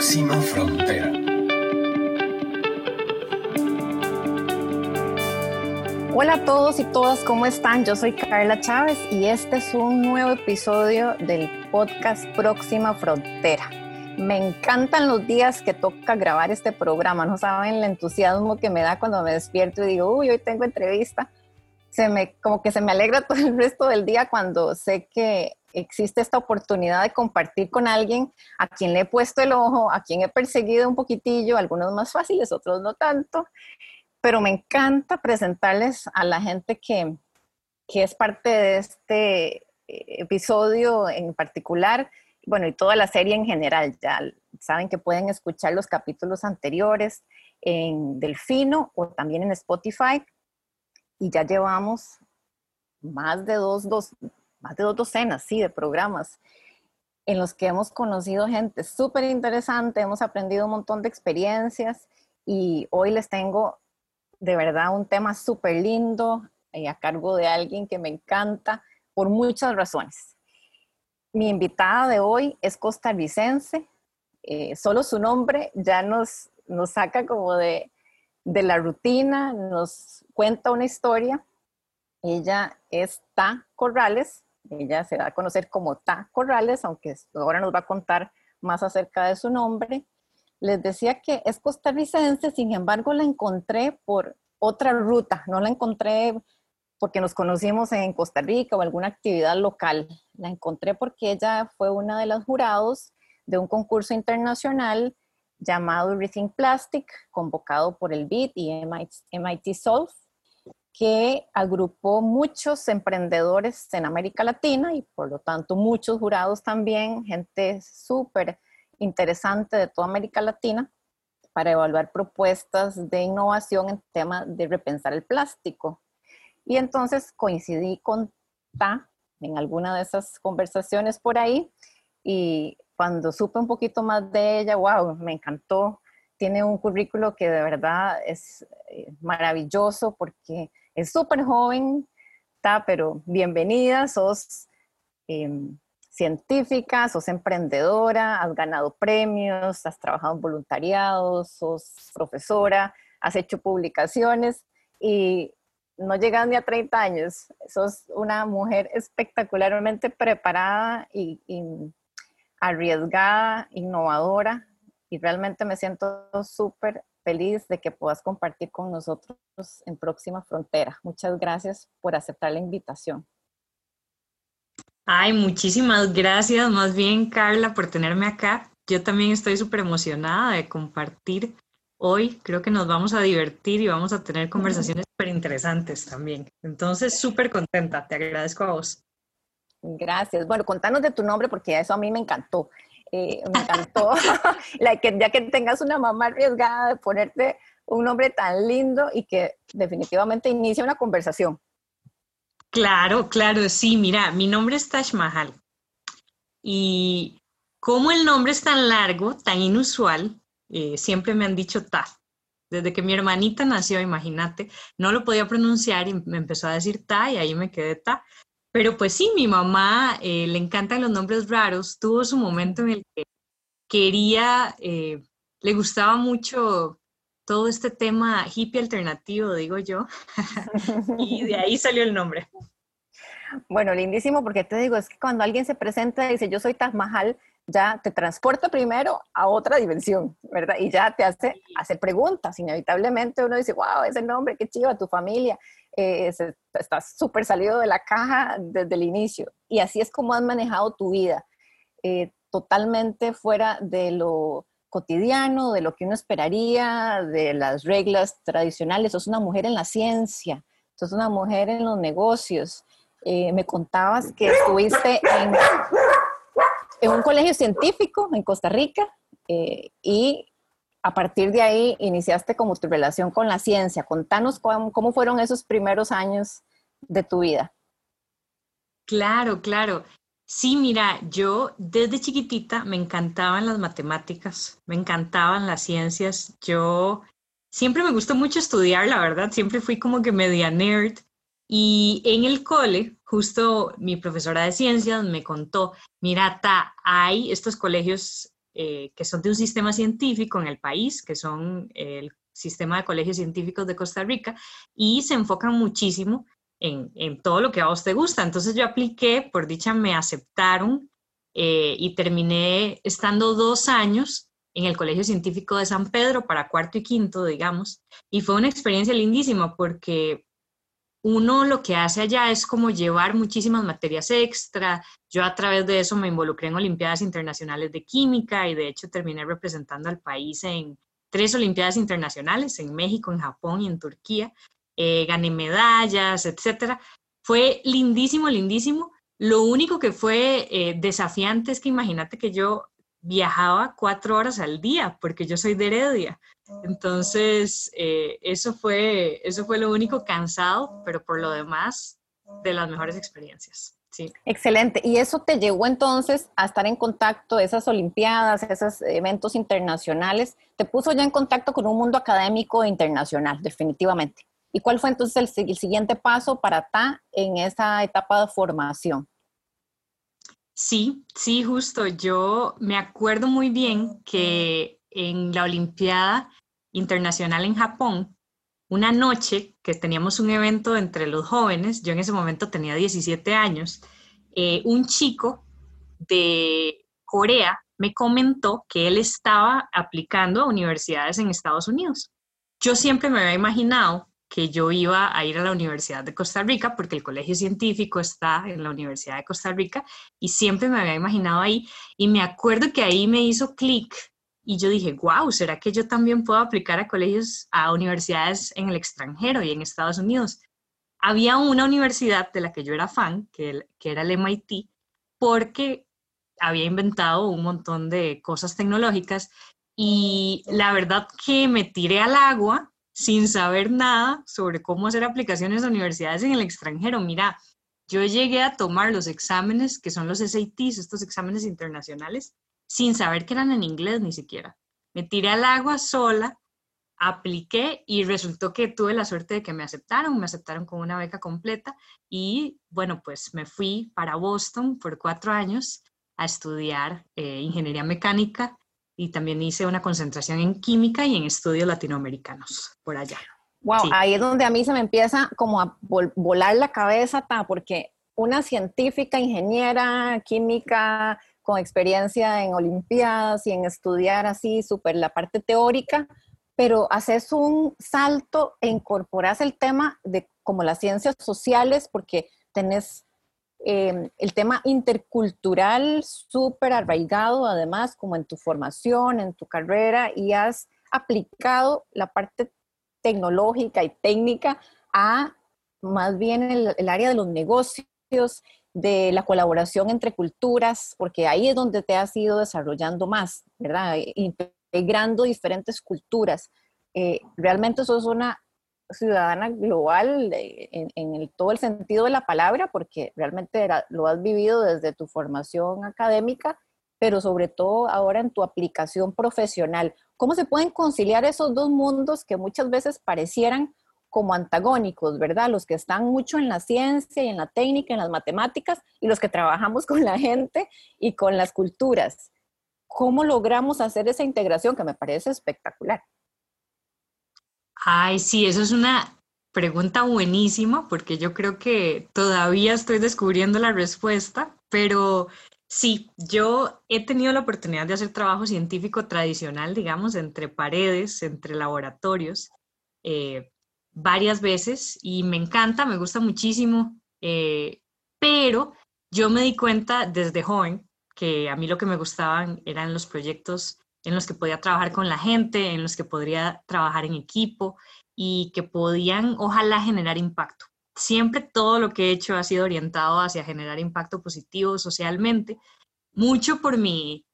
Próxima Frontera. Hola a todos y todas, ¿cómo están? Yo soy Carla Chávez y este es un nuevo episodio del podcast Próxima Frontera. Me encantan los días que toca grabar este programa, no saben el entusiasmo que me da cuando me despierto y digo, uy, hoy tengo entrevista. Se me, como que se me alegra todo el resto del día cuando sé que existe esta oportunidad de compartir con alguien a quien le he puesto el ojo, a quien he perseguido un poquitillo, algunos más fáciles, otros no tanto, pero me encanta presentarles a la gente que, que es parte de este eh, episodio en particular, bueno, y toda la serie en general. Ya saben que pueden escuchar los capítulos anteriores en Delfino o también en Spotify. Y ya llevamos más de dos, dos, más de dos docenas, sí, de programas en los que hemos conocido gente súper interesante, hemos aprendido un montón de experiencias y hoy les tengo de verdad un tema súper lindo eh, a cargo de alguien que me encanta por muchas razones. Mi invitada de hoy es costarricense, eh, solo su nombre ya nos, nos saca como de, de la rutina, nos cuenta una historia. Ella es Ta Corrales, ella se da a conocer como Ta Corrales, aunque ahora nos va a contar más acerca de su nombre. Les decía que es costarricense, sin embargo la encontré por otra ruta, no la encontré porque nos conocimos en Costa Rica o alguna actividad local. La encontré porque ella fue una de las jurados de un concurso internacional llamado Rethink Plastic, convocado por el BIT y MIT, MIT Solve, que agrupó muchos emprendedores en América Latina y por lo tanto muchos jurados también, gente súper interesante de toda América Latina para evaluar propuestas de innovación en tema de repensar el plástico. Y entonces coincidí con Ta en alguna de esas conversaciones por ahí y cuando supe un poquito más de ella, wow, me encantó. Tiene un currículo que de verdad es eh, maravilloso porque es súper joven, Ta, pero bienvenida, sos em, científica, sos emprendedora, has ganado premios, has trabajado en voluntariado, sos profesora, has hecho publicaciones y no llegas ni a 30 años. Sos una mujer espectacularmente preparada y arriesgada, innovadora y realmente me siento súper feliz de que puedas compartir con nosotros en Próxima Frontera. Muchas gracias por aceptar la invitación. Ay, muchísimas gracias, más bien Carla, por tenerme acá. Yo también estoy súper emocionada de compartir hoy. Creo que nos vamos a divertir y vamos a tener conversaciones súper interesantes también. Entonces, súper contenta. Te agradezco a vos. Gracias. Bueno, contanos de tu nombre porque eso a mí me encantó. Eh, me encantó ya que tengas una mamá arriesgada de ponerte un nombre tan lindo y que definitivamente inicia una conversación. Claro, claro, sí, mira, mi nombre es Taj Mahal. Y como el nombre es tan largo, tan inusual, eh, siempre me han dicho Ta. Desde que mi hermanita nació, imagínate, no lo podía pronunciar y me empezó a decir Ta y ahí me quedé Ta. Pero pues sí, mi mamá eh, le encantan los nombres raros. Tuvo su momento en el que quería, eh, le gustaba mucho todo este tema hippie alternativo, digo yo, y de ahí salió el nombre. Bueno, lindísimo, porque te digo, es que cuando alguien se presenta y dice yo soy Taj Mahal, ya te transporta primero a otra dimensión, ¿verdad? Y ya te hace hacer preguntas. Inevitablemente uno dice, wow, ese nombre, qué chiva, tu familia, eh, estás súper salido de la caja desde el inicio. Y así es como has manejado tu vida, eh, totalmente fuera de lo cotidiano, de lo que uno esperaría, de las reglas tradicionales. Sos una mujer en la ciencia, sos una mujer en los negocios. Eh, me contabas que estuviste en, en, un colegio científico en Costa Rica eh, y a partir de ahí iniciaste como tu relación con la ciencia. Contanos cómo, cómo fueron esos primeros años de tu vida. Claro, claro. Sí, mira, yo desde chiquitita me encantaban las matemáticas, me encantaban las ciencias. Yo siempre me gustó mucho estudiar, la verdad, siempre fui como que media nerd. Y en el cole, justo mi profesora de ciencias me contó, mira, ta, hay estos colegios eh, que son de un sistema científico en el país, que son el sistema de colegios científicos de Costa Rica, y se enfocan muchísimo en, todo lo que a vos te gusta. Entonces yo apliqué, por dicha me aceptaron eh, y terminé estando dos años en el Colegio Científico de San Pedro para cuarto y quinto, digamos, y fue una experiencia lindísima porque uno lo que hace allá es como llevar muchísimas materias extra. Yo a través de eso me involucré en Olimpiadas Internacionales de Química y de hecho terminé representando al país en tres Olimpiadas Internacionales, en México, en Japón y en Turquía. Eh, gané medallas, etcétera. Fue lindísimo, lindísimo. Lo único que fue eh, desafiante es que imagínate que yo viajaba cuatro horas al día, porque yo soy de Heredia. Entonces, eh, eso, fue, eso fue lo único cansado, pero por lo demás, de las mejores experiencias. Sí. Excelente. ¿Y eso te llevó entonces a estar en contacto, esas Olimpiadas, esos eventos internacionales? ¿Te puso ya en contacto con un mundo académico internacional, definitivamente? ¿Y cuál fue entonces el, el siguiente paso para TA en esa etapa de formación? Sí, sí, justo. Yo me acuerdo muy bien que en la Olimpiada Internacional en Japón, una noche que teníamos un evento entre los jóvenes, yo en ese momento tenía 17 años, eh, un chico de Corea me comentó que él estaba aplicando a universidades en Estados Unidos. Yo siempre me había imaginado que yo iba a ir a la Universidad de Costa Rica, porque el colegio científico está en la Universidad de Costa Rica, y siempre me había imaginado ahí, y me acuerdo que ahí me hizo clic, y yo dije, wow, ¿será que yo también puedo aplicar a colegios, a universidades en el extranjero y en Estados Unidos? Había una universidad de la que yo era fan, que, que era el MIT, porque había inventado un montón de cosas tecnológicas, y la verdad que me tiré al agua sin saber nada sobre cómo hacer aplicaciones a universidades en el extranjero. Mira, yo llegué a tomar los exámenes, que son los SATs, estos exámenes internacionales, sin saber que eran en inglés ni siquiera. Me tiré al agua sola, apliqué y resultó que tuve la suerte de que me aceptaron, me aceptaron con una beca completa y bueno, pues me fui para Boston por cuatro años a estudiar eh, ingeniería mecánica y también hice una concentración en química y en estudios latinoamericanos por allá. Wow, ahí es donde a mí se me empieza como a volar la cabeza, porque una científica, ingeniera, química, con experiencia en Olimpiadas y en estudiar así súper la parte teórica, pero haces un salto e incorporas el tema de como las ciencias sociales porque tenés Em, el tema intercultural súper arraigado, además, como en tu formación, en tu carrera, y has aplicado la parte tecnológica y técnica a más bien el, área de los negocios, de la colaboración entre culturas, porque ahí es donde te has ido desarrollando más, ¿verdad? Integrando diferentes culturas. Eh, realmente eso es una ciudadana global en, todo el sentido de la palabra, porque realmente lo has vivido desde tu formación académica, pero sobre todo ahora en tu aplicación profesional. ¿Cómo se pueden conciliar esos dos mundos que muchas veces parecieran como antagónicos, ¿verdad? Los que están mucho en la ciencia y en la técnica, en las matemáticas, y los que trabajamos con la gente y con las culturas. ¿Cómo logramos hacer esa integración que me parece espectacular? Ay, sí, eso es una pregunta buenísima porque yo creo que todavía estoy descubriendo la respuesta, pero sí, yo he tenido la oportunidad de hacer trabajo científico tradicional, digamos, entre paredes, entre laboratorios, eh, varias veces y me encanta, me gusta muchísimo, eh, pero yo me di cuenta desde joven que a mí lo que me gustaban eran los proyectos en los que podía trabajar con la gente, en los que podría trabajar en equipo y que podían, ojalá, generar impacto. Siempre todo lo que he hecho ha sido orientado hacia generar impacto positivo socialmente, mucho por mi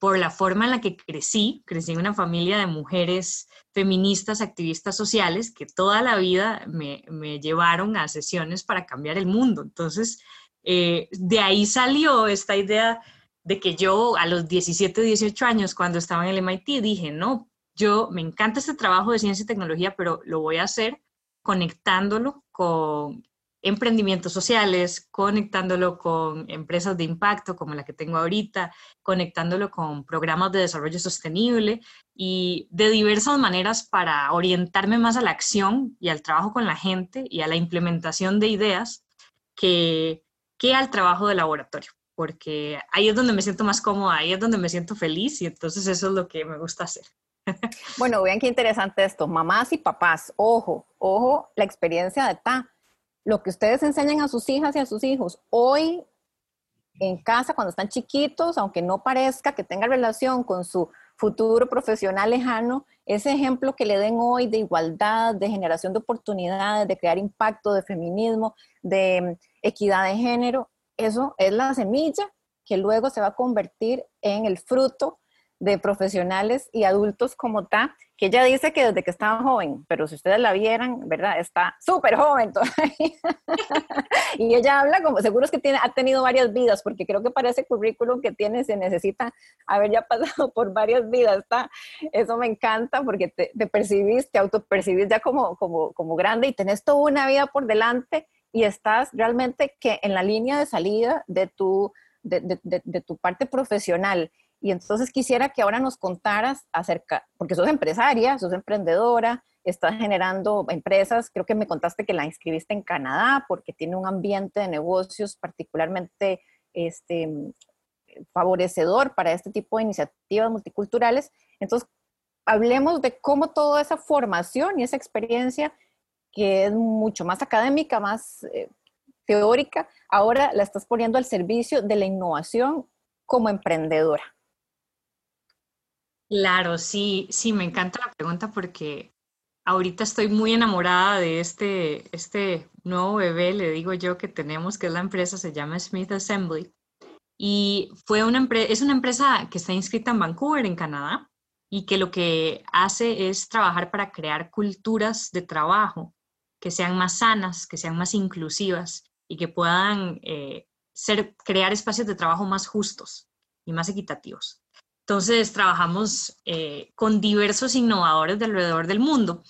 por la forma en la que crecí, crecí en una familia de mujeres feministas, activistas sociales, que toda la vida me, me llevaron a sesiones para cambiar el mundo. Entonces, eh, de ahí salió esta idea de que yo a los 17, 18 años, cuando estaba en el MIT, dije, no, yo me encanta este trabajo de ciencia y tecnología, pero lo voy a hacer conectándolo con emprendimientos sociales, conectándolo con empresas de impacto como la que tengo ahorita, conectándolo con programas de desarrollo sostenible y de diversas maneras para orientarme más a la acción y al trabajo con la gente y a la implementación de ideas que, que al trabajo de laboratorio, porque ahí es donde me siento más cómoda, ahí es donde me siento feliz y entonces eso es lo que me gusta hacer. Bueno, vean qué interesante esto, mamás y papás, ojo, ojo, la experiencia de TA lo que ustedes enseñan a sus hijas y a sus hijos hoy en casa cuando están chiquitos, aunque no parezca que tenga relación con su futuro profesional lejano, ese ejemplo que le den hoy de igualdad, de generación de oportunidades, de crear impacto, de feminismo, de mm, equidad de género, eso es la semilla que luego se va a convertir en el fruto de profesionales y adultos como ta, que ella dice que desde que estaba joven, pero si ustedes la vieran, ¿verdad? Está súper joven todavía. y ella habla como, seguro que tiene, ha tenido varias vidas, porque creo que para ese currículum que tiene se necesita haber ya pasado por varias vidas. Está, eso me encanta porque te, te percibís, te autopercibís ya como, como, como grande y tenés toda una vida por delante y estás realmente que en la línea de salida de tu, de, tu parte profesional y entonces quisiera que ahora nos contaras acerca, porque sos empresaria, sos emprendedora, estás generando empresas, creo que me contaste que la inscribiste en Canadá porque tiene un ambiente de negocios particularmente este, favorecedor para este tipo de iniciativas multiculturales. Entonces, hablemos de cómo toda esa formación y esa experiencia, que es mucho más académica, más eh, teórica, ahora la estás poniendo al servicio de la innovación como emprendedora. Claro, sí, sí, me encanta la pregunta porque ahorita estoy muy enamorada de este, este nuevo bebé, le digo yo, que tenemos, que es la empresa, se llama Smith Assembly. Y fue una es una empresa que está inscrita en Vancouver, en Canadá, y que lo que hace es trabajar para crear culturas de trabajo que sean más sanas, que sean más inclusivas y que puedan eh, crear espacios de trabajo más justos y más equitativos. Entonces, trabajamos eh, con diversos innovadores de alrededor del mundo.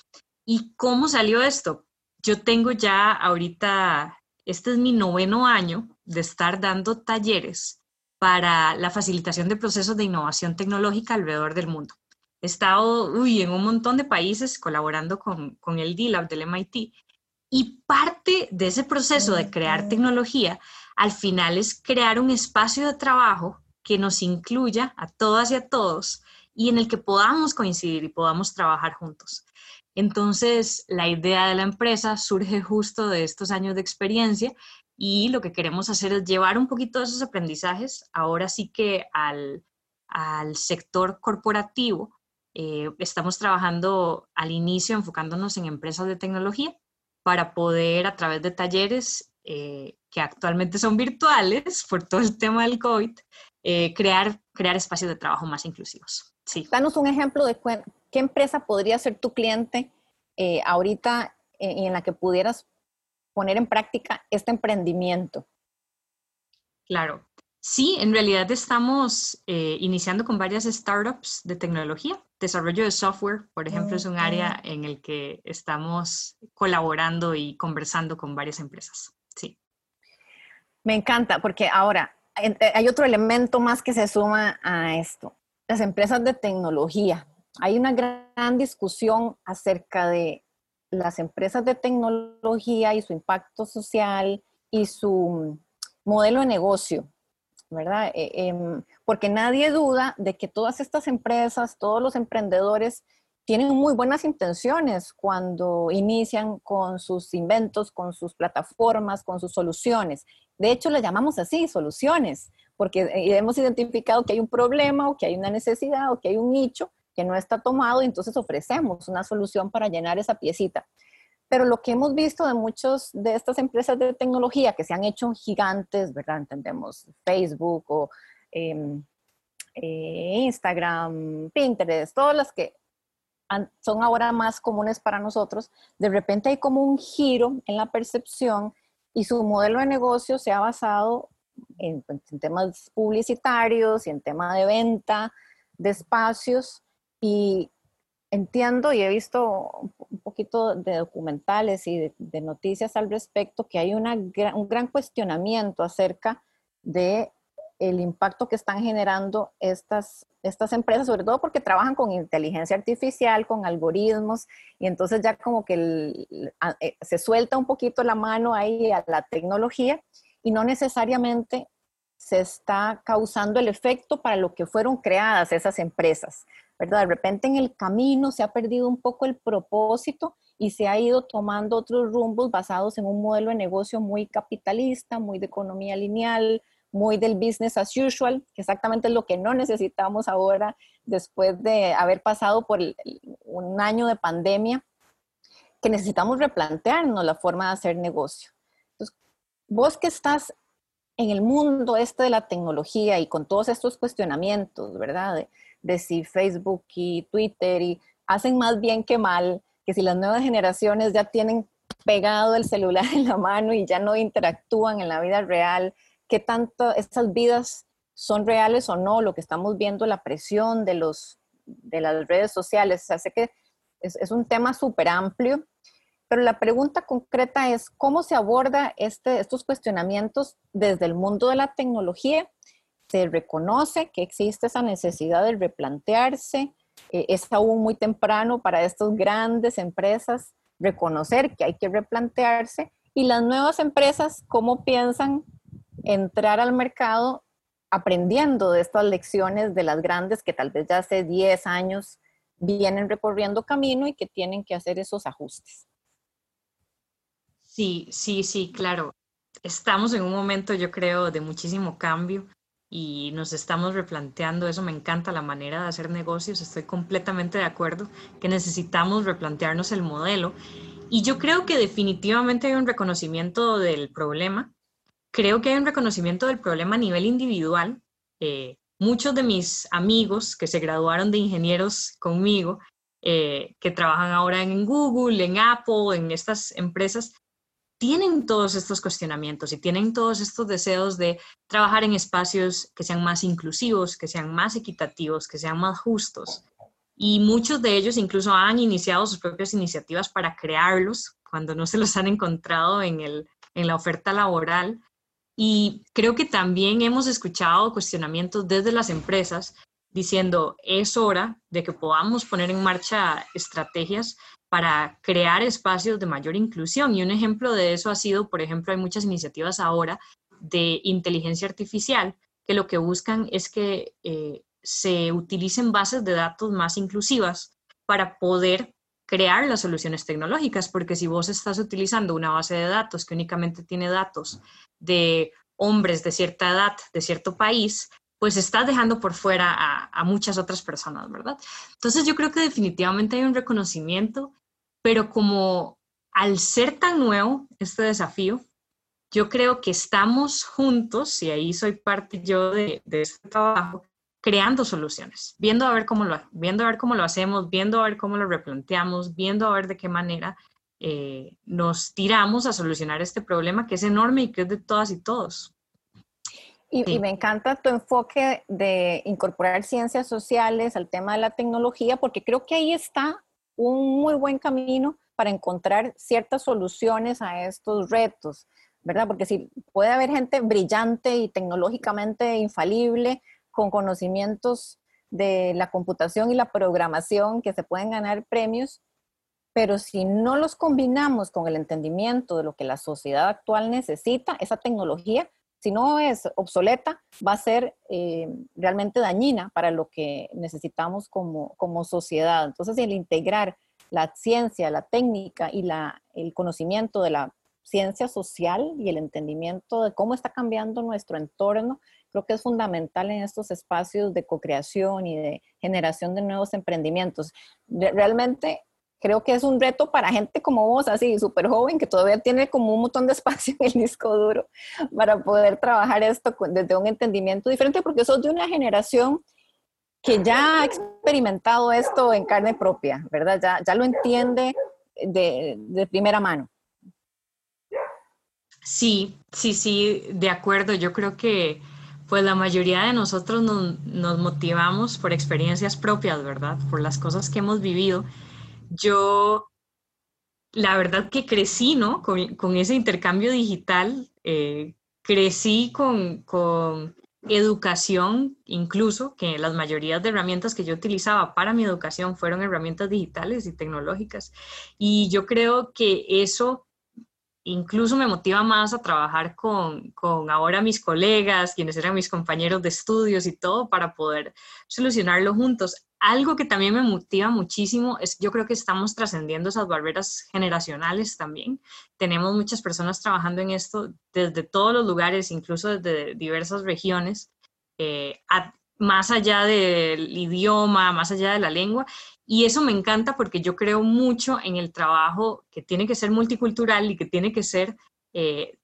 ¿Y cómo salió esto? Yo tengo ya ahorita, este es mi noveno año de estar dando talleres para la facilitación de procesos de innovación tecnológica alrededor del mundo. He estado uy, en un montón de países colaborando con, con el D-Lab del MIT y parte de ese proceso de crear tecnología al final es crear un espacio de trabajo que nos incluya a todas y a todos y en el que podamos coincidir y podamos trabajar juntos. Entonces, la idea de la empresa surge justo de estos años de experiencia y lo que queremos hacer es llevar un poquito de esos aprendizajes ahora sí que al, sector corporativo. Eh, estamos trabajando al inicio enfocándonos en empresas de tecnología para poder a través de talleres eh, que actualmente son virtuales por todo el tema del COVID, eh, crear, crear espacios de trabajo más inclusivos. Sí. Danos un ejemplo de qué empresa podría ser tu cliente ahorita y en la que pudieras poner en práctica este emprendimiento. Claro. Sí, en realidad estamos eh, iniciando con varias startups de tecnología. Desarrollo de software, por ejemplo, es un área en el que estamos colaborando y conversando con varias empresas. Sí. Me encanta, porque ahora eh, hay otro elemento más que se suma a esto, las empresas de tecnología. Hay una gran discusión acerca de las empresas de tecnología y su impacto social y su modelo de negocio, ¿verdad? Eh, em, porque nadie duda de que todas estas empresas, todos los emprendedores tienen muy buenas intenciones cuando inician con sus inventos, con sus plataformas, con sus soluciones. De hecho, le llamamos así, soluciones, porque eh, hemos identificado que hay un problema o que hay una necesidad o que hay un nicho que no está tomado y entonces ofrecemos una solución para llenar esa piecita. Pero lo que hemos visto de muchas de estas empresas de tecnología que se han hecho gigantes, ¿verdad? Entendemos Facebook o em, eh, Instagram, Pinterest, todas las que son ahora más comunes para nosotros, de repente hay como un giro en la percepción y su modelo de negocio se ha basado en, temas publicitarios y en tema de venta de espacios y entiendo y he visto un poquito de documentales y de, noticias al respecto, que hay un gran cuestionamiento acerca de el impacto que están generando estas, estas empresas, sobre todo porque trabajan con inteligencia artificial, con algoritmos, y entonces ya como que eh, se suelta un poquito la mano ahí a la tecnología y no necesariamente se está causando el efecto para lo que fueron creadas esas empresas, ¿verdad? De repente en el camino se ha perdido un poco el propósito y se ha ido tomando otros rumbos basados en un modelo de negocio muy capitalista, muy de economía lineal, muy del business as usual, que exactamente es lo que no necesitamos ahora después de haber pasado por un año de pandemia, que necesitamos replantearnos la forma de hacer negocio. Entonces, vos que estás en el mundo este de la tecnología y con todos estos cuestionamientos, ¿verdad? De, si Facebook y Twitter y hacen más bien que mal, que si las nuevas generaciones ya tienen pegado el celular en la mano y ya no interactúan en la vida real, qué tanto estas vidas son reales o no, lo que estamos viendo, la presión de, los, de las redes sociales. Hace que es, es un tema súper amplio, pero la pregunta concreta es, ¿cómo se aborda este, estos cuestionamientos desde el mundo de la tecnología? ¿Se reconoce que existe esa necesidad de replantearse? Eh, ¿Es aún muy temprano para estas grandes empresas reconocer que hay que replantearse? Y las nuevas empresas, ¿cómo piensan entrar al mercado aprendiendo de estas lecciones de las grandes que tal vez ya hace 10 años vienen recorriendo camino y que tienen que hacer esos ajustes. Sí, sí, sí, claro. Estamos en un momento, yo creo, de muchísimo cambio y nos estamos replanteando eso. Me encanta la manera de hacer negocios. Estoy completamente de acuerdo que necesitamos replantearnos el modelo. Y yo creo que definitivamente hay un reconocimiento del problema creo que hay un reconocimiento del problema a nivel individual. Eh, muchos de mis amigos que se graduaron de ingenieros conmigo, eh, que trabajan ahora en Google, en Apple, en estas empresas, tienen todos estos cuestionamientos y tienen todos estos deseos de trabajar en espacios que sean más inclusivos, que sean más equitativos, que sean más justos. Y muchos de ellos incluso han iniciado sus propias iniciativas para crearlos cuando no se los han encontrado en, la oferta laboral. Y creo que también hemos escuchado cuestionamientos desde las empresas diciendo, es hora de que podamos poner en marcha estrategias para crear espacios de mayor inclusión. Y un ejemplo de eso ha sido, por ejemplo, hay muchas iniciativas ahora de inteligencia artificial que lo que buscan es que eh, se utilicen bases de datos más inclusivas para poder crear las soluciones tecnológicas, porque si vos estás utilizando una base de datos que únicamente tiene datos de hombres de cierta edad, de cierto país, pues estás dejando por fuera a, muchas otras personas, ¿verdad? Entonces yo creo que definitivamente hay un reconocimiento, pero como al ser tan nuevo este desafío, yo creo que estamos juntos, y ahí soy parte yo de, de este trabajo, creando soluciones, viendo a ver cómo lo, viendo a ver cómo lo hacemos, viendo a ver cómo lo replanteamos, viendo a ver de qué manera eh, nos tiramos a solucionar este problema que es enorme y que es de todas y todos. Y, me encanta tu enfoque de incorporar ciencias sociales al tema de la tecnología, porque creo que ahí está un muy buen camino para encontrar ciertas soluciones a estos retos, ¿verdad? Porque si puede haber gente brillante y tecnológicamente infalible, con conocimientos de la computación y la programación que se pueden ganar premios, pero si no los combinamos con el entendimiento de lo que la sociedad actual necesita, esa tecnología, si no es obsoleta, va a ser eh, realmente dañina para lo que necesitamos como, como sociedad. Entonces, el integrar la ciencia, la técnica y la, el conocimiento de la ciencia social y el entendimiento de cómo está cambiando nuestro entorno creo que es fundamental en estos espacios de co-creación y de generación de nuevos emprendimientos. Realmente creo que es un reto para gente como vos, así súper joven, que todavía tiene como un montón de espacio en el disco duro para poder trabajar esto desde un entendimiento diferente, porque sos de una generación que ya ha experimentado esto en carne propia, ¿verdad? Ya, ya lo entiende de, de primera mano. Sí, sí, sí, de acuerdo. Yo creo que pues la mayoría de nosotros nos, motivamos por experiencias propias, ¿verdad? Por las cosas que hemos vivido. Yo la verdad que crecí, ¿no? Con, ese intercambio digital, eh, crecí con, educación, incluso que las mayorías de herramientas que yo utilizaba para mi educación fueron herramientas digitales y tecnológicas. Y yo creo que eso incluso me motiva más a trabajar con, ahora mis colegas, quienes eran mis compañeros de estudios y todo, para poder solucionarlo juntos. Algo que también me motiva muchísimo es, yo creo que estamos trascendiendo esas barreras generacionales también. Tenemos muchas personas trabajando en esto desde todos los lugares, incluso desde diversas regiones, eh, más allá del idioma, más allá de la lengua, y eso me encanta porque yo creo mucho en el trabajo que tiene que ser multicultural y que tiene que ser eh,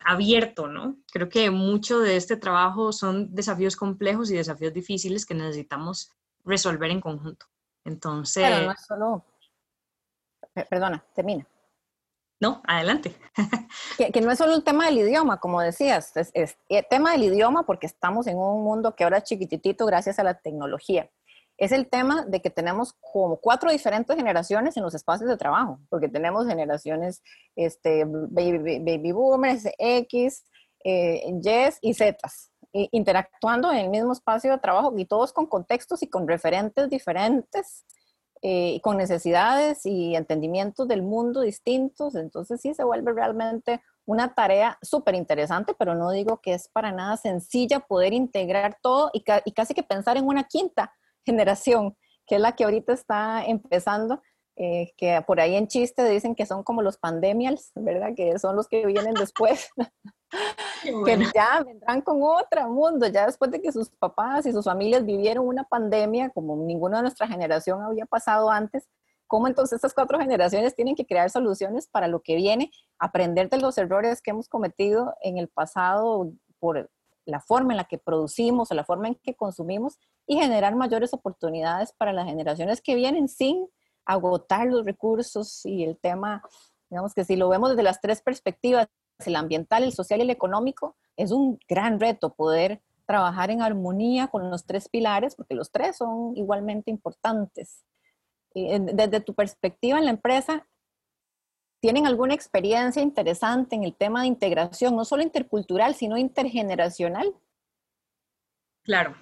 abierto, ¿no? Creo que mucho de este trabajo son desafíos complejos y desafíos difíciles que necesitamos resolver en conjunto. Entonces... Pero no es solo... Perdona, termina. No, adelante. que, no es solo el tema del idioma, como decías, es, es el tema del idioma porque estamos en un mundo que ahora es chiquititito gracias a la tecnología es el tema de que tenemos como cuatro diferentes generaciones en los espacios de trabajo, porque tenemos generaciones este, baby, boomers, X, eh, Y y Z, interactuando en el mismo espacio de trabajo y todos con contextos y con referentes diferentes, eh, con necesidades y entendimientos del mundo distintos. Entonces sí se vuelve realmente una tarea súper interesante, pero no digo que es para nada sencilla poder integrar todo y, y casi que pensar en una quinta generación, que es la que ahorita está empezando, eh, que por ahí en chiste dicen que son como los pandemials, ¿verdad? Que son los que vienen después, que ya vendrán con otro mundo, ya después de que sus papás y sus familias vivieron una pandemia como ninguna de nuestra generación había pasado antes, ¿cómo entonces estas cuatro generaciones tienen que crear soluciones para lo que viene, aprender de los errores que hemos cometido en el pasado por la forma en la que producimos o la forma en que consumimos y generar mayores oportunidades para las generaciones que vienen sin agotar los recursos y el tema, digamos que si lo vemos desde las tres perspectivas, el ambiental, el social y el económico, es un gran reto poder trabajar en armonía con los tres pilares, porque los tres son igualmente importantes. Desde tu perspectiva en la empresa, ¿tienen alguna experiencia interesante en el tema de integración, no solo intercultural, sino intergeneracional? Claro,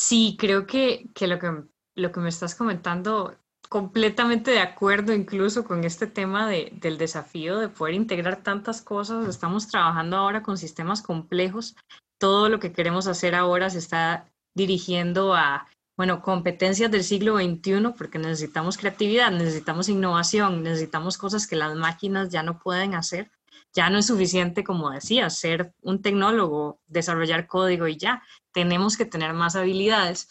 Sí, creo que, lo que lo que me estás comentando, completamente de acuerdo incluso con este tema del desafío de poder integrar tantas cosas. Estamos trabajando ahora con sistemas complejos. Todo lo que queremos hacer ahora se está dirigiendo a, bueno, competencias del siglo XXI porque necesitamos creatividad, necesitamos innovación, necesitamos cosas que las máquinas ya no pueden hacer. Ya no es suficiente, como decía, ser un tecnólogo, desarrollar código y ya tenemos que tener más habilidades.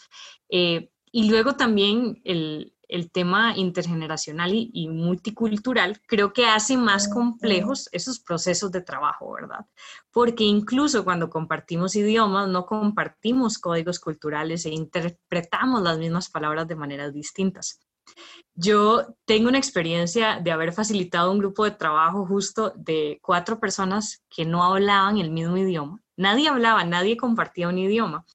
Eh, y luego también el, tema intergeneracional y, multicultural creo que hace más complejos esos procesos de trabajo, ¿verdad? Porque incluso cuando compartimos idiomas, no compartimos códigos culturales e interpretamos las mismas palabras de maneras distintas. Yo tengo una experiencia de haber facilitado un grupo de trabajo justo de cuatro personas que no hablaban el mismo idioma Nadie hablaba, nadie compartía un idioma.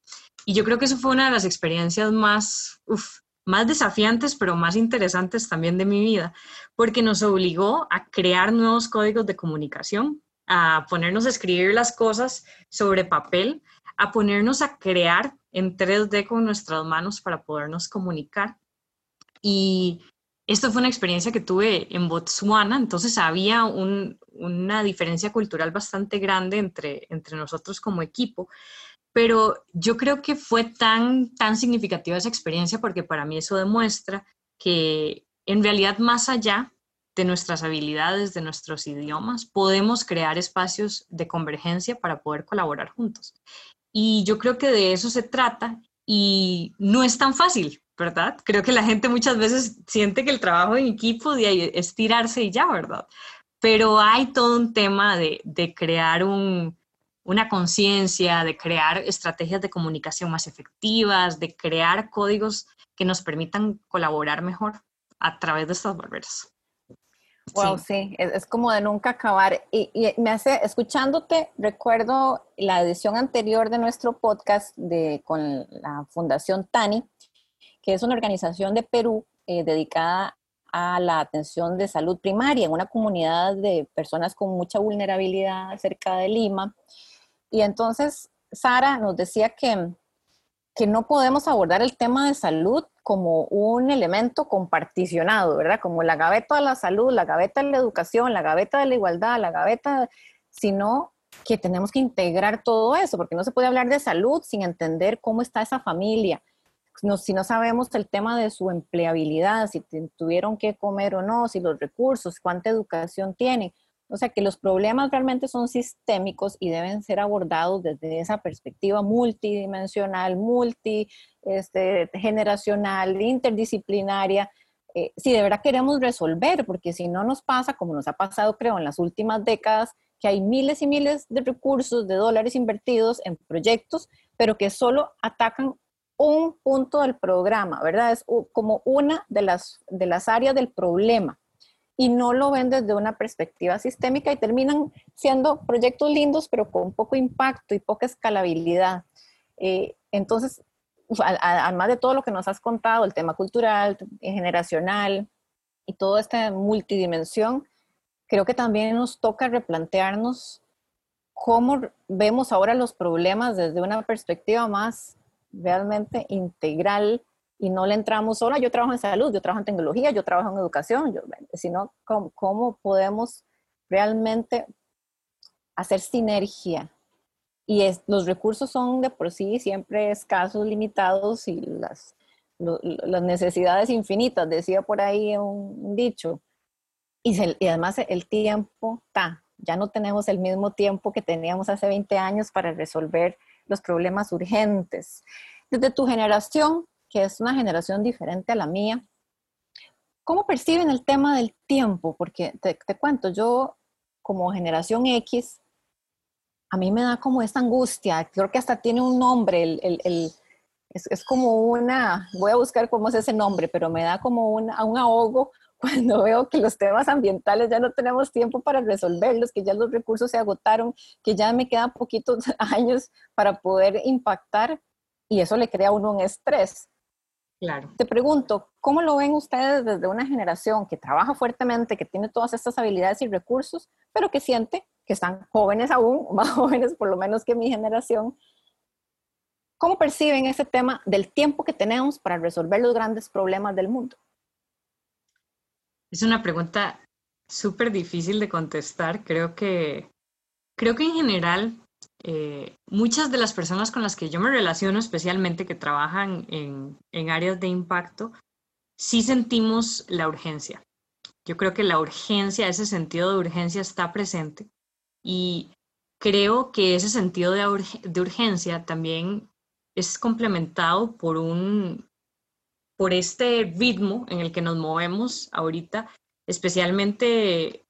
Y yo creo que eso fue una de las experiencias más, más desafiantes, pero más interesantes también de mi vida, porque nos obligó a crear nuevos códigos de comunicación, a ponernos a escribir las cosas sobre papel, a ponernos a crear en 3D con nuestras manos para podernos comunicar. Y esto fue una experiencia que tuve en Botswana, entonces había una diferencia cultural bastante grande entre, entre nosotros como equipo, pero yo creo que fue tan, tan significativa esa experiencia porque para mí eso demuestra que en realidad más allá de nuestras habilidades, de nuestros idiomas, podemos crear espacios de convergencia para poder colaborar juntos. Y yo creo que de eso se trata y no es tan fácil, ¿verdad? Creo que la gente muchas veces siente que el trabajo en equipo es tirarse y ya, ¿verdad? Pero hay todo un tema de, crear una conciencia, de crear estrategias de comunicación más efectivas, de crear códigos que nos permitan colaborar mejor a través de estas barreras. Wow, sí, Es, como de nunca acabar. Y, y, me hace, escuchándote, recuerdo la edición anterior de nuestro podcast de, con la Fundación Tani, que es una organización de Perú eh, dedicada a la atención de salud primaria en una comunidad de personas con mucha vulnerabilidad cerca de Lima. Y entonces Sara nos decía que, que no podemos abordar el tema de salud como un elemento comparticionado, ¿verdad? Como la gaveta de la salud, la gaveta de la educación, la gaveta de la igualdad, la gaveta, sino que tenemos que integrar todo eso, porque no se puede hablar de salud sin entender cómo está esa familia, si no sabemos el tema de su empleabilidad, si tuvieron que comer o no, si los recursos, cuánta educación tienen. O sea que los problemas realmente son sistémicos y deben ser abordados desde esa perspectiva multidimensional, multigeneracional, este, interdisciplinaria. Eh, si de verdad queremos resolver, porque si no nos pasa, como nos ha pasado creo en las últimas décadas, que hay miles y miles de recursos, de dólares invertidos en proyectos, pero que solo atacan un punto del programa, ¿verdad? Es como una de las, de las áreas del problema y no lo ven desde una perspectiva sistémica y terminan siendo proyectos lindos, pero con poco impacto y poca escalabilidad. Eh, entonces, además de todo lo que nos has contado, el tema cultural, generacional y toda esta multidimensión, creo que también nos toca replantearnos cómo vemos ahora los problemas desde una perspectiva más realmente integral y no le entramos solo, yo trabajo en salud, yo trabajo en tecnología, yo trabajo en educación, sino cómo, podemos realmente hacer sinergia. Y es, los recursos son de por sí siempre escasos, limitados y las, las necesidades infinitas, decía por ahí un, dicho. Y, y, además el tiempo está, ya no tenemos el mismo tiempo que teníamos hace 20 años para resolver los problemas urgentes. Desde tu generación, que es una generación diferente a la mía, ¿cómo perciben el tema del tiempo? Porque te, cuento, yo como generación X, a mí me da como esta angustia, creo que hasta tiene un nombre, el, es, como una, voy a buscar cómo es ese nombre, pero me da como un ahogo cuando veo que los temas ambientales ya no tenemos tiempo para resolverlos, que ya los recursos se agotaron, que ya me quedan poquitos años para poder impactar y eso le crea a uno un estrés. Claro. Te pregunto, ¿cómo lo ven ustedes desde una generación que trabaja fuertemente, que tiene todas estas habilidades y recursos, pero que siente que están jóvenes aún, más jóvenes por lo menos que mi generación? ¿Cómo perciben ese tema del tiempo que tenemos para resolver los grandes problemas del mundo? Es una pregunta súper difícil de contestar. Creo que, creo que en general eh, muchas de las personas con las que yo me relaciono, especialmente que trabajan en, en áreas de impacto, sí sentimos la urgencia. Yo creo que la urgencia, ese sentido de urgencia está presente y creo que ese sentido de, de urgencia también es complementado por un, por este ritmo en el que nos movemos ahorita, especialmente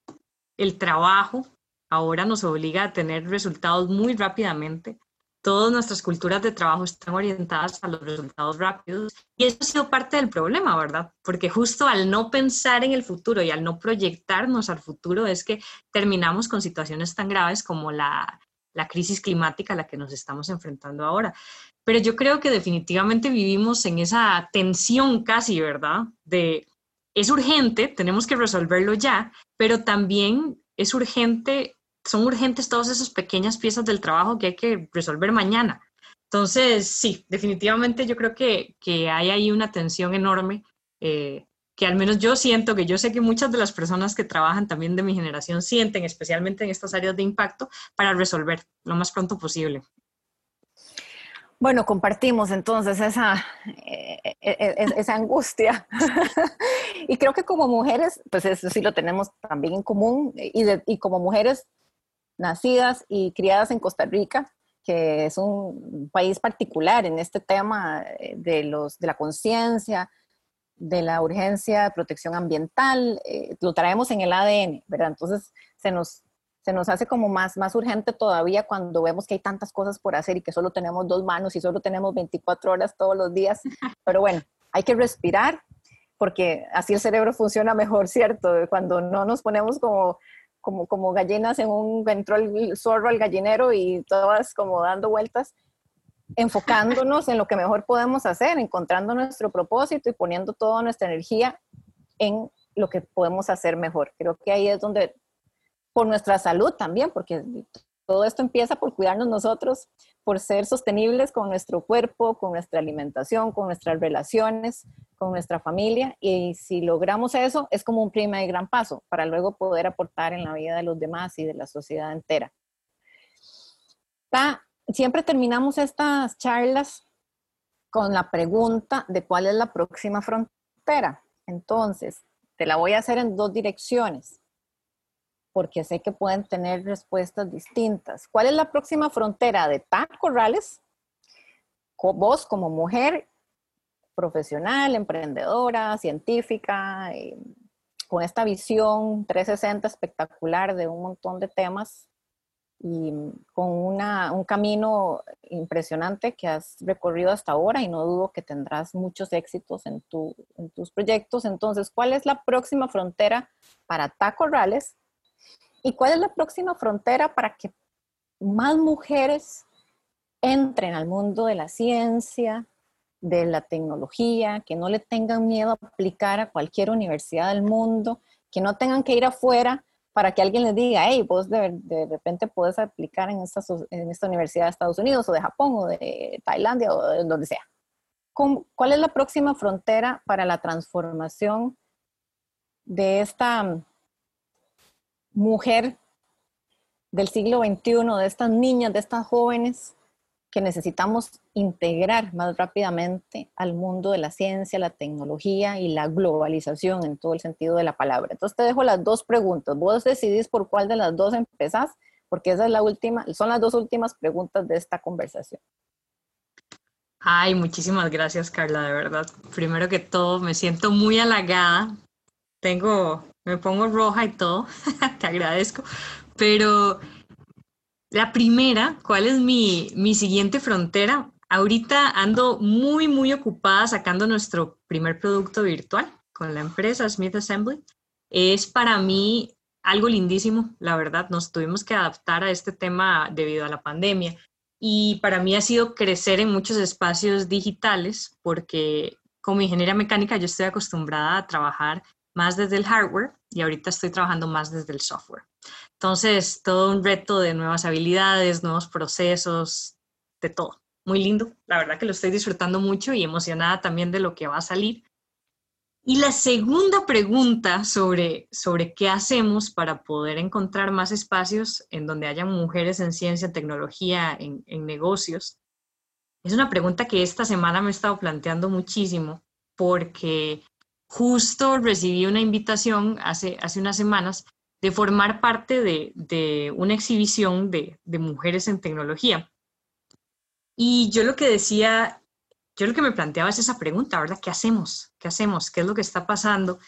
el trabajo ahora nos obliga a tener resultados muy rápidamente. Todas nuestras culturas de trabajo están orientadas a los resultados rápidos y eso ha sido parte del problema, ¿verdad? Porque justo al no pensar en el futuro y al no proyectarnos al futuro es que terminamos con situaciones tan graves como la, la crisis climática a la que nos estamos enfrentando ahora. Pero yo creo que definitivamente vivimos en esa tensión casi, ¿verdad? De es urgente, tenemos que resolverlo ya, pero también es urgente, son urgentes todas esas pequeñas piezas del trabajo que hay que resolver mañana. Entonces, sí, definitivamente yo creo que, que hay ahí una tensión enorme eh, que al menos yo siento, que yo sé que muchas de las personas que trabajan también de mi generación sienten, especialmente en estas áreas de impacto, para resolver lo más pronto posible. Bueno, compartimos entonces esa, eh, eh, esa angustia. y creo que como mujeres, pues eso sí lo tenemos también en común, y, y como mujeres nacidas y criadas en Costa Rica, que es un país particular en este tema de, los, de la conciencia, de la urgencia de protección ambiental, lo traemos en el ADN, ¿verdad? Entonces se nos, se nos hace como más, más urgente todavía cuando vemos que hay tantas cosas por hacer y que solo tenemos dos manos y solo tenemos 24 horas todos los días. Pero bueno, hay que respirar porque así el cerebro funciona mejor, ¿cierto? Cuando no nos ponemos como, como, como gallinas en un, entró el zorro al gallinero y todas como dando vueltas, enfocándonos en lo que mejor podemos hacer, encontrando nuestro propósito y poniendo toda nuestra energía en lo que podemos hacer mejor. Creo que ahí es donde, por nuestra salud también, porque todo esto empieza por cuidarnos nosotros, por ser sostenibles con nuestro cuerpo, con nuestra alimentación, con nuestras relaciones, con nuestra familia. Y si logramos eso, es como un primer gran paso para luego poder aportar en la vida de los demás y de la sociedad entera. siempre terminamos estas charlas con la pregunta de cuál es la próxima frontera. Entonces, te la voy a hacer en dos direcciones, porque sé que pueden tener respuestas distintas. ¿Cuál es la próxima frontera de TAC Corrales? Vos como mujer profesional, emprendedora, científica, eh, con esta visión 360 espectacular de un montón de temas y con un camino impresionante que has recorrido hasta ahora y no dudo que tendrás muchos éxitos en, en tus proyectos. Entonces, ¿cuál es la próxima frontera para Taco Rales? ¿Y cuál es la próxima frontera para que más mujeres entren al mundo de la ciencia, de la tecnología, que no le tengan miedo a aplicar a cualquier universidad del mundo, que no tengan que ir afuera para que alguien les diga, hey, vos de, repente puedes aplicar en esta, en esta universidad de Estados Unidos o de Japón o de Tailandia o de donde sea. ¿Cuál es la próxima frontera para la transformación de esta mujer del siglo XXI, de estas niñas, de estas jóvenes que necesitamos integrar más rápidamente al mundo de la ciencia, la tecnología y la globalización en todo el sentido de la palabra. Entonces te dejo las dos preguntas. Vos decidís por cuál de las dos empezás, porque esa es la última, son las dos últimas preguntas de esta conversación. Ay, muchísimas gracias, Carla, de verdad. Primero que todo, me siento muy halagada. Tengo, me pongo roja y todo, te agradezco, pero la primera, ¿cuál es mi, siguiente frontera? Ahorita ando muy, muy ocupada sacando nuestro primer producto virtual con la empresa Smith Assembly. Es para mí algo lindísimo, la verdad. Nos tuvimos que adaptar a este tema debido a la pandemia. Y para mí ha sido crecer en muchos espacios digitales porque como ingeniera mecánica yo estoy acostumbrada a trabajar más desde el hardware y ahorita estoy trabajando más desde el software. Entonces, todo un reto de nuevas habilidades, nuevos procesos, de todo. Muy lindo, la verdad que lo estoy disfrutando mucho y emocionada también de lo que va a salir. Y la segunda pregunta sobre, sobre qué hacemos para poder encontrar más espacios en donde haya mujeres en ciencia, tecnología, en, en negocios, es una pregunta que esta semana me he estado planteando muchísimo porque justo recibí una invitación hace, hace unas semanas de formar parte de, una exhibición de, mujeres en tecnología. Y yo lo que decía, yo lo que me planteaba es esa pregunta, ¿verdad? ¿Qué hacemos? ¿Qué hacemos? ¿Qué es lo que está pasando?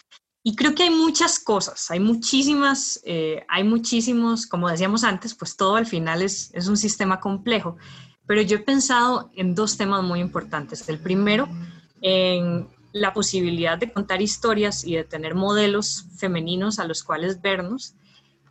Y creo que hay muchas cosas, hay muchísimas, eh, hay muchísimos, como decíamos antes, pues todo al final es, es un sistema complejo, pero yo he pensado en dos temas muy importantes. El primero, en la posibilidad de contar historias y de tener modelos femeninos a los cuales vernos.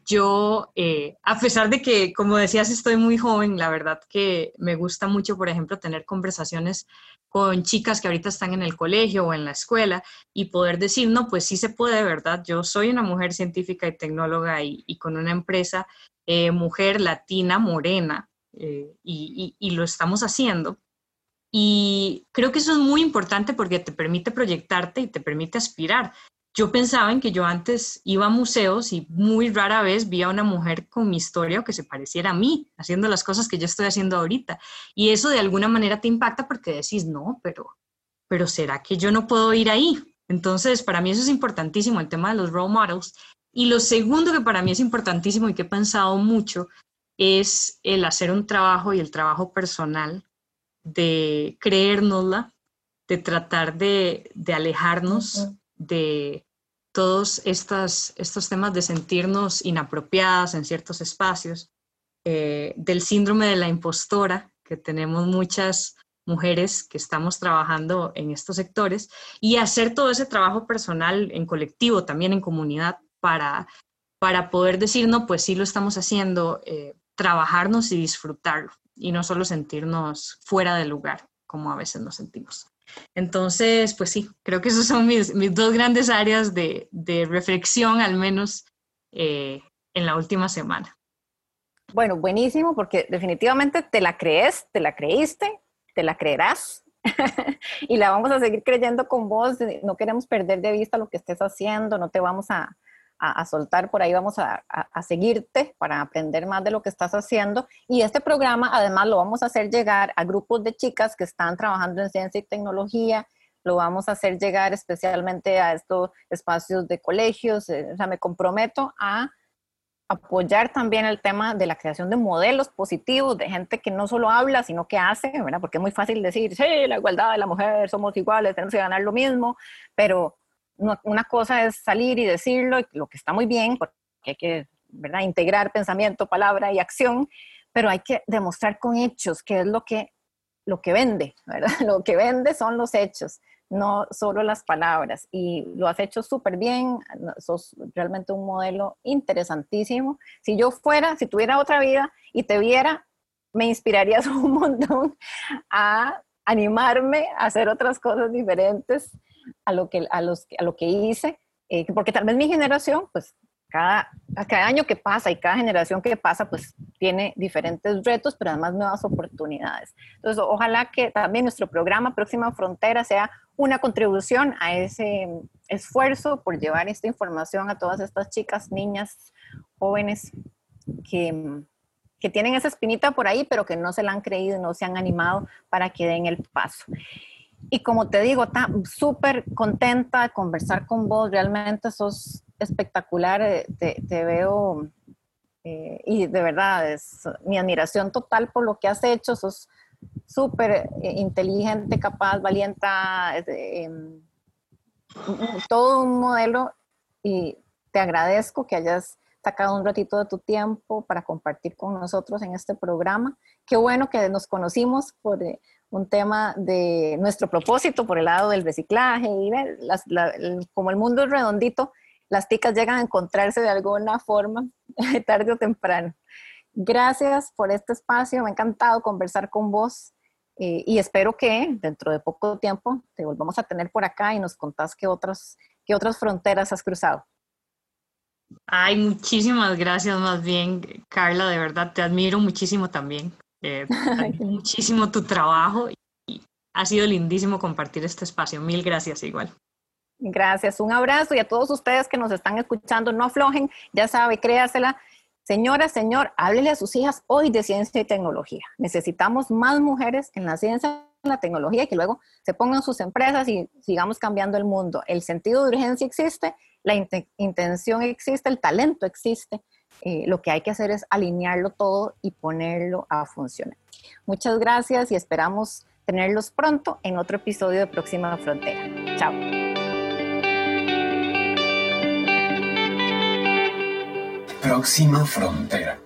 Yo, eh, a pesar de que, como decías, estoy muy joven, la verdad que me gusta mucho, por ejemplo, tener conversaciones con chicas que ahorita están en el colegio o en la escuela y poder decir, no, pues sí se puede, ¿verdad? Yo soy una mujer científica y tecnóloga y, con una empresa eh, mujer latina, morena, eh, y, lo estamos haciendo. Y creo que eso es muy importante porque te permite proyectarte y te permite aspirar. Yo pensaba en que yo antes iba a museos y muy rara vez vi a una mujer con mi historia o que se pareciera a mí, haciendo las cosas que yo estoy haciendo ahorita. Y eso de alguna manera te impacta porque decís, no, pero, pero ¿será que yo no puedo ir ahí? Entonces, para mí eso es importantísimo, el tema de los role models. Y lo segundo que para mí es importantísimo y que he pensado mucho es el hacer un trabajo y el trabajo personal de creérnosla, de tratar de, alejarnos de todos estos, estos temas de sentirnos inapropiadas en ciertos espacios, eh, del síndrome de la impostora, que tenemos muchas mujeres que estamos trabajando en estos sectores, y hacer todo ese trabajo personal en colectivo, también en comunidad, para, para poder decir, no, pues sí lo estamos haciendo, eh, trabajarnos y disfrutarlo y no solo sentirnos fuera del lugar, como a veces nos sentimos. Entonces, pues sí, creo que esas son mis, dos grandes áreas de, reflexión, al menos eh, en la última semana. Bueno, buenísimo, porque definitivamente te la crees, te la creíste, te la creerás y la vamos a seguir creyendo con vos. No queremos perder de vista lo que estés haciendo, no te vamos a, a, soltar por ahí, vamos a, a, seguirte para aprender más de lo que estás haciendo. Y este programa además lo vamos a hacer llegar a grupos de chicas que están trabajando en ciencia y tecnología, lo vamos a hacer llegar especialmente a estos espacios de colegios. Eh, o sea, me comprometo a apoyar también el tema de la creación de modelos positivos, de gente que no solo habla, sino que hace, ¿verdad? Porque es muy fácil decir, sí, la igualdad de la mujer, somos iguales, tenemos que ganar lo mismo, pero una cosa es salir y decirlo, lo que está muy bien, porque hay que, ¿verdad? Integrar pensamiento, palabra y acción, pero hay que demostrar con hechos qué es lo que, lo que vende, ¿verdad? Lo que vende son los hechos no solo las palabras. Y lo has hecho súper bien, sos realmente un modelo interesantísimo. Si yo fuera, si tuviera otra vida y te viera, me inspirarías un montón a animarme a hacer otras cosas diferentes a lo que, a los, a lo que hice, eh, porque tal vez mi generación, pues cada, cada año que pasa y cada generación que pasa, pues tiene diferentes retos, pero además nuevas oportunidades. Entonces, ojalá que también nuestro programa Próxima Frontera sea una contribución a ese esfuerzo por llevar esta información a todas estas chicas, niñas, jóvenes que, que tienen esa espinita por ahí, pero que no se la han creído, no se han animado para que den el paso. Y como te digo, está súper contenta de conversar con vos, realmente sos espectacular, eh, te, te veo eh, y de verdad es mi admiración total por lo que has hecho, sos súper eh, inteligente, capaz, valiente, em, todo un modelo y te agradezco que hayas sacado un ratito de tu tiempo para compartir con nosotros en este programa. Qué bueno que nos conocimos por un tema de nuestro propósito por el lado del reciclaje y como el mundo es redondito, las ticas llegan a encontrarse de alguna forma tarde o temprano. Gracias por este espacio, me ha encantado conversar con vos eh, y espero que dentro de poco tiempo te volvamos a tener por acá y nos contás qué otras, qué otras fronteras has cruzado. Ay, muchísimas gracias más bien, Carla, de verdad te admiro muchísimo también. Eh, muchísimo tu trabajo y ha sido lindísimo compartir este espacio. Mil gracias igual. Gracias, un abrazo y a todos ustedes que nos están escuchando, no aflojen, ya sabe, créasela. Señora, señor, háblele a sus hijas hoy de ciencia y tecnología. Necesitamos más mujeres en la ciencia y la tecnología y que luego se pongan sus empresas y sigamos cambiando el mundo. El sentido de urgencia existe, la intención existe, el talento existe. Eh, lo que hay que hacer es alinearlo todo y ponerlo a funcionar. Muchas gracias y esperamos tenerlos pronto en otro episodio de Próxima Frontera. Chao. Próxima Frontera.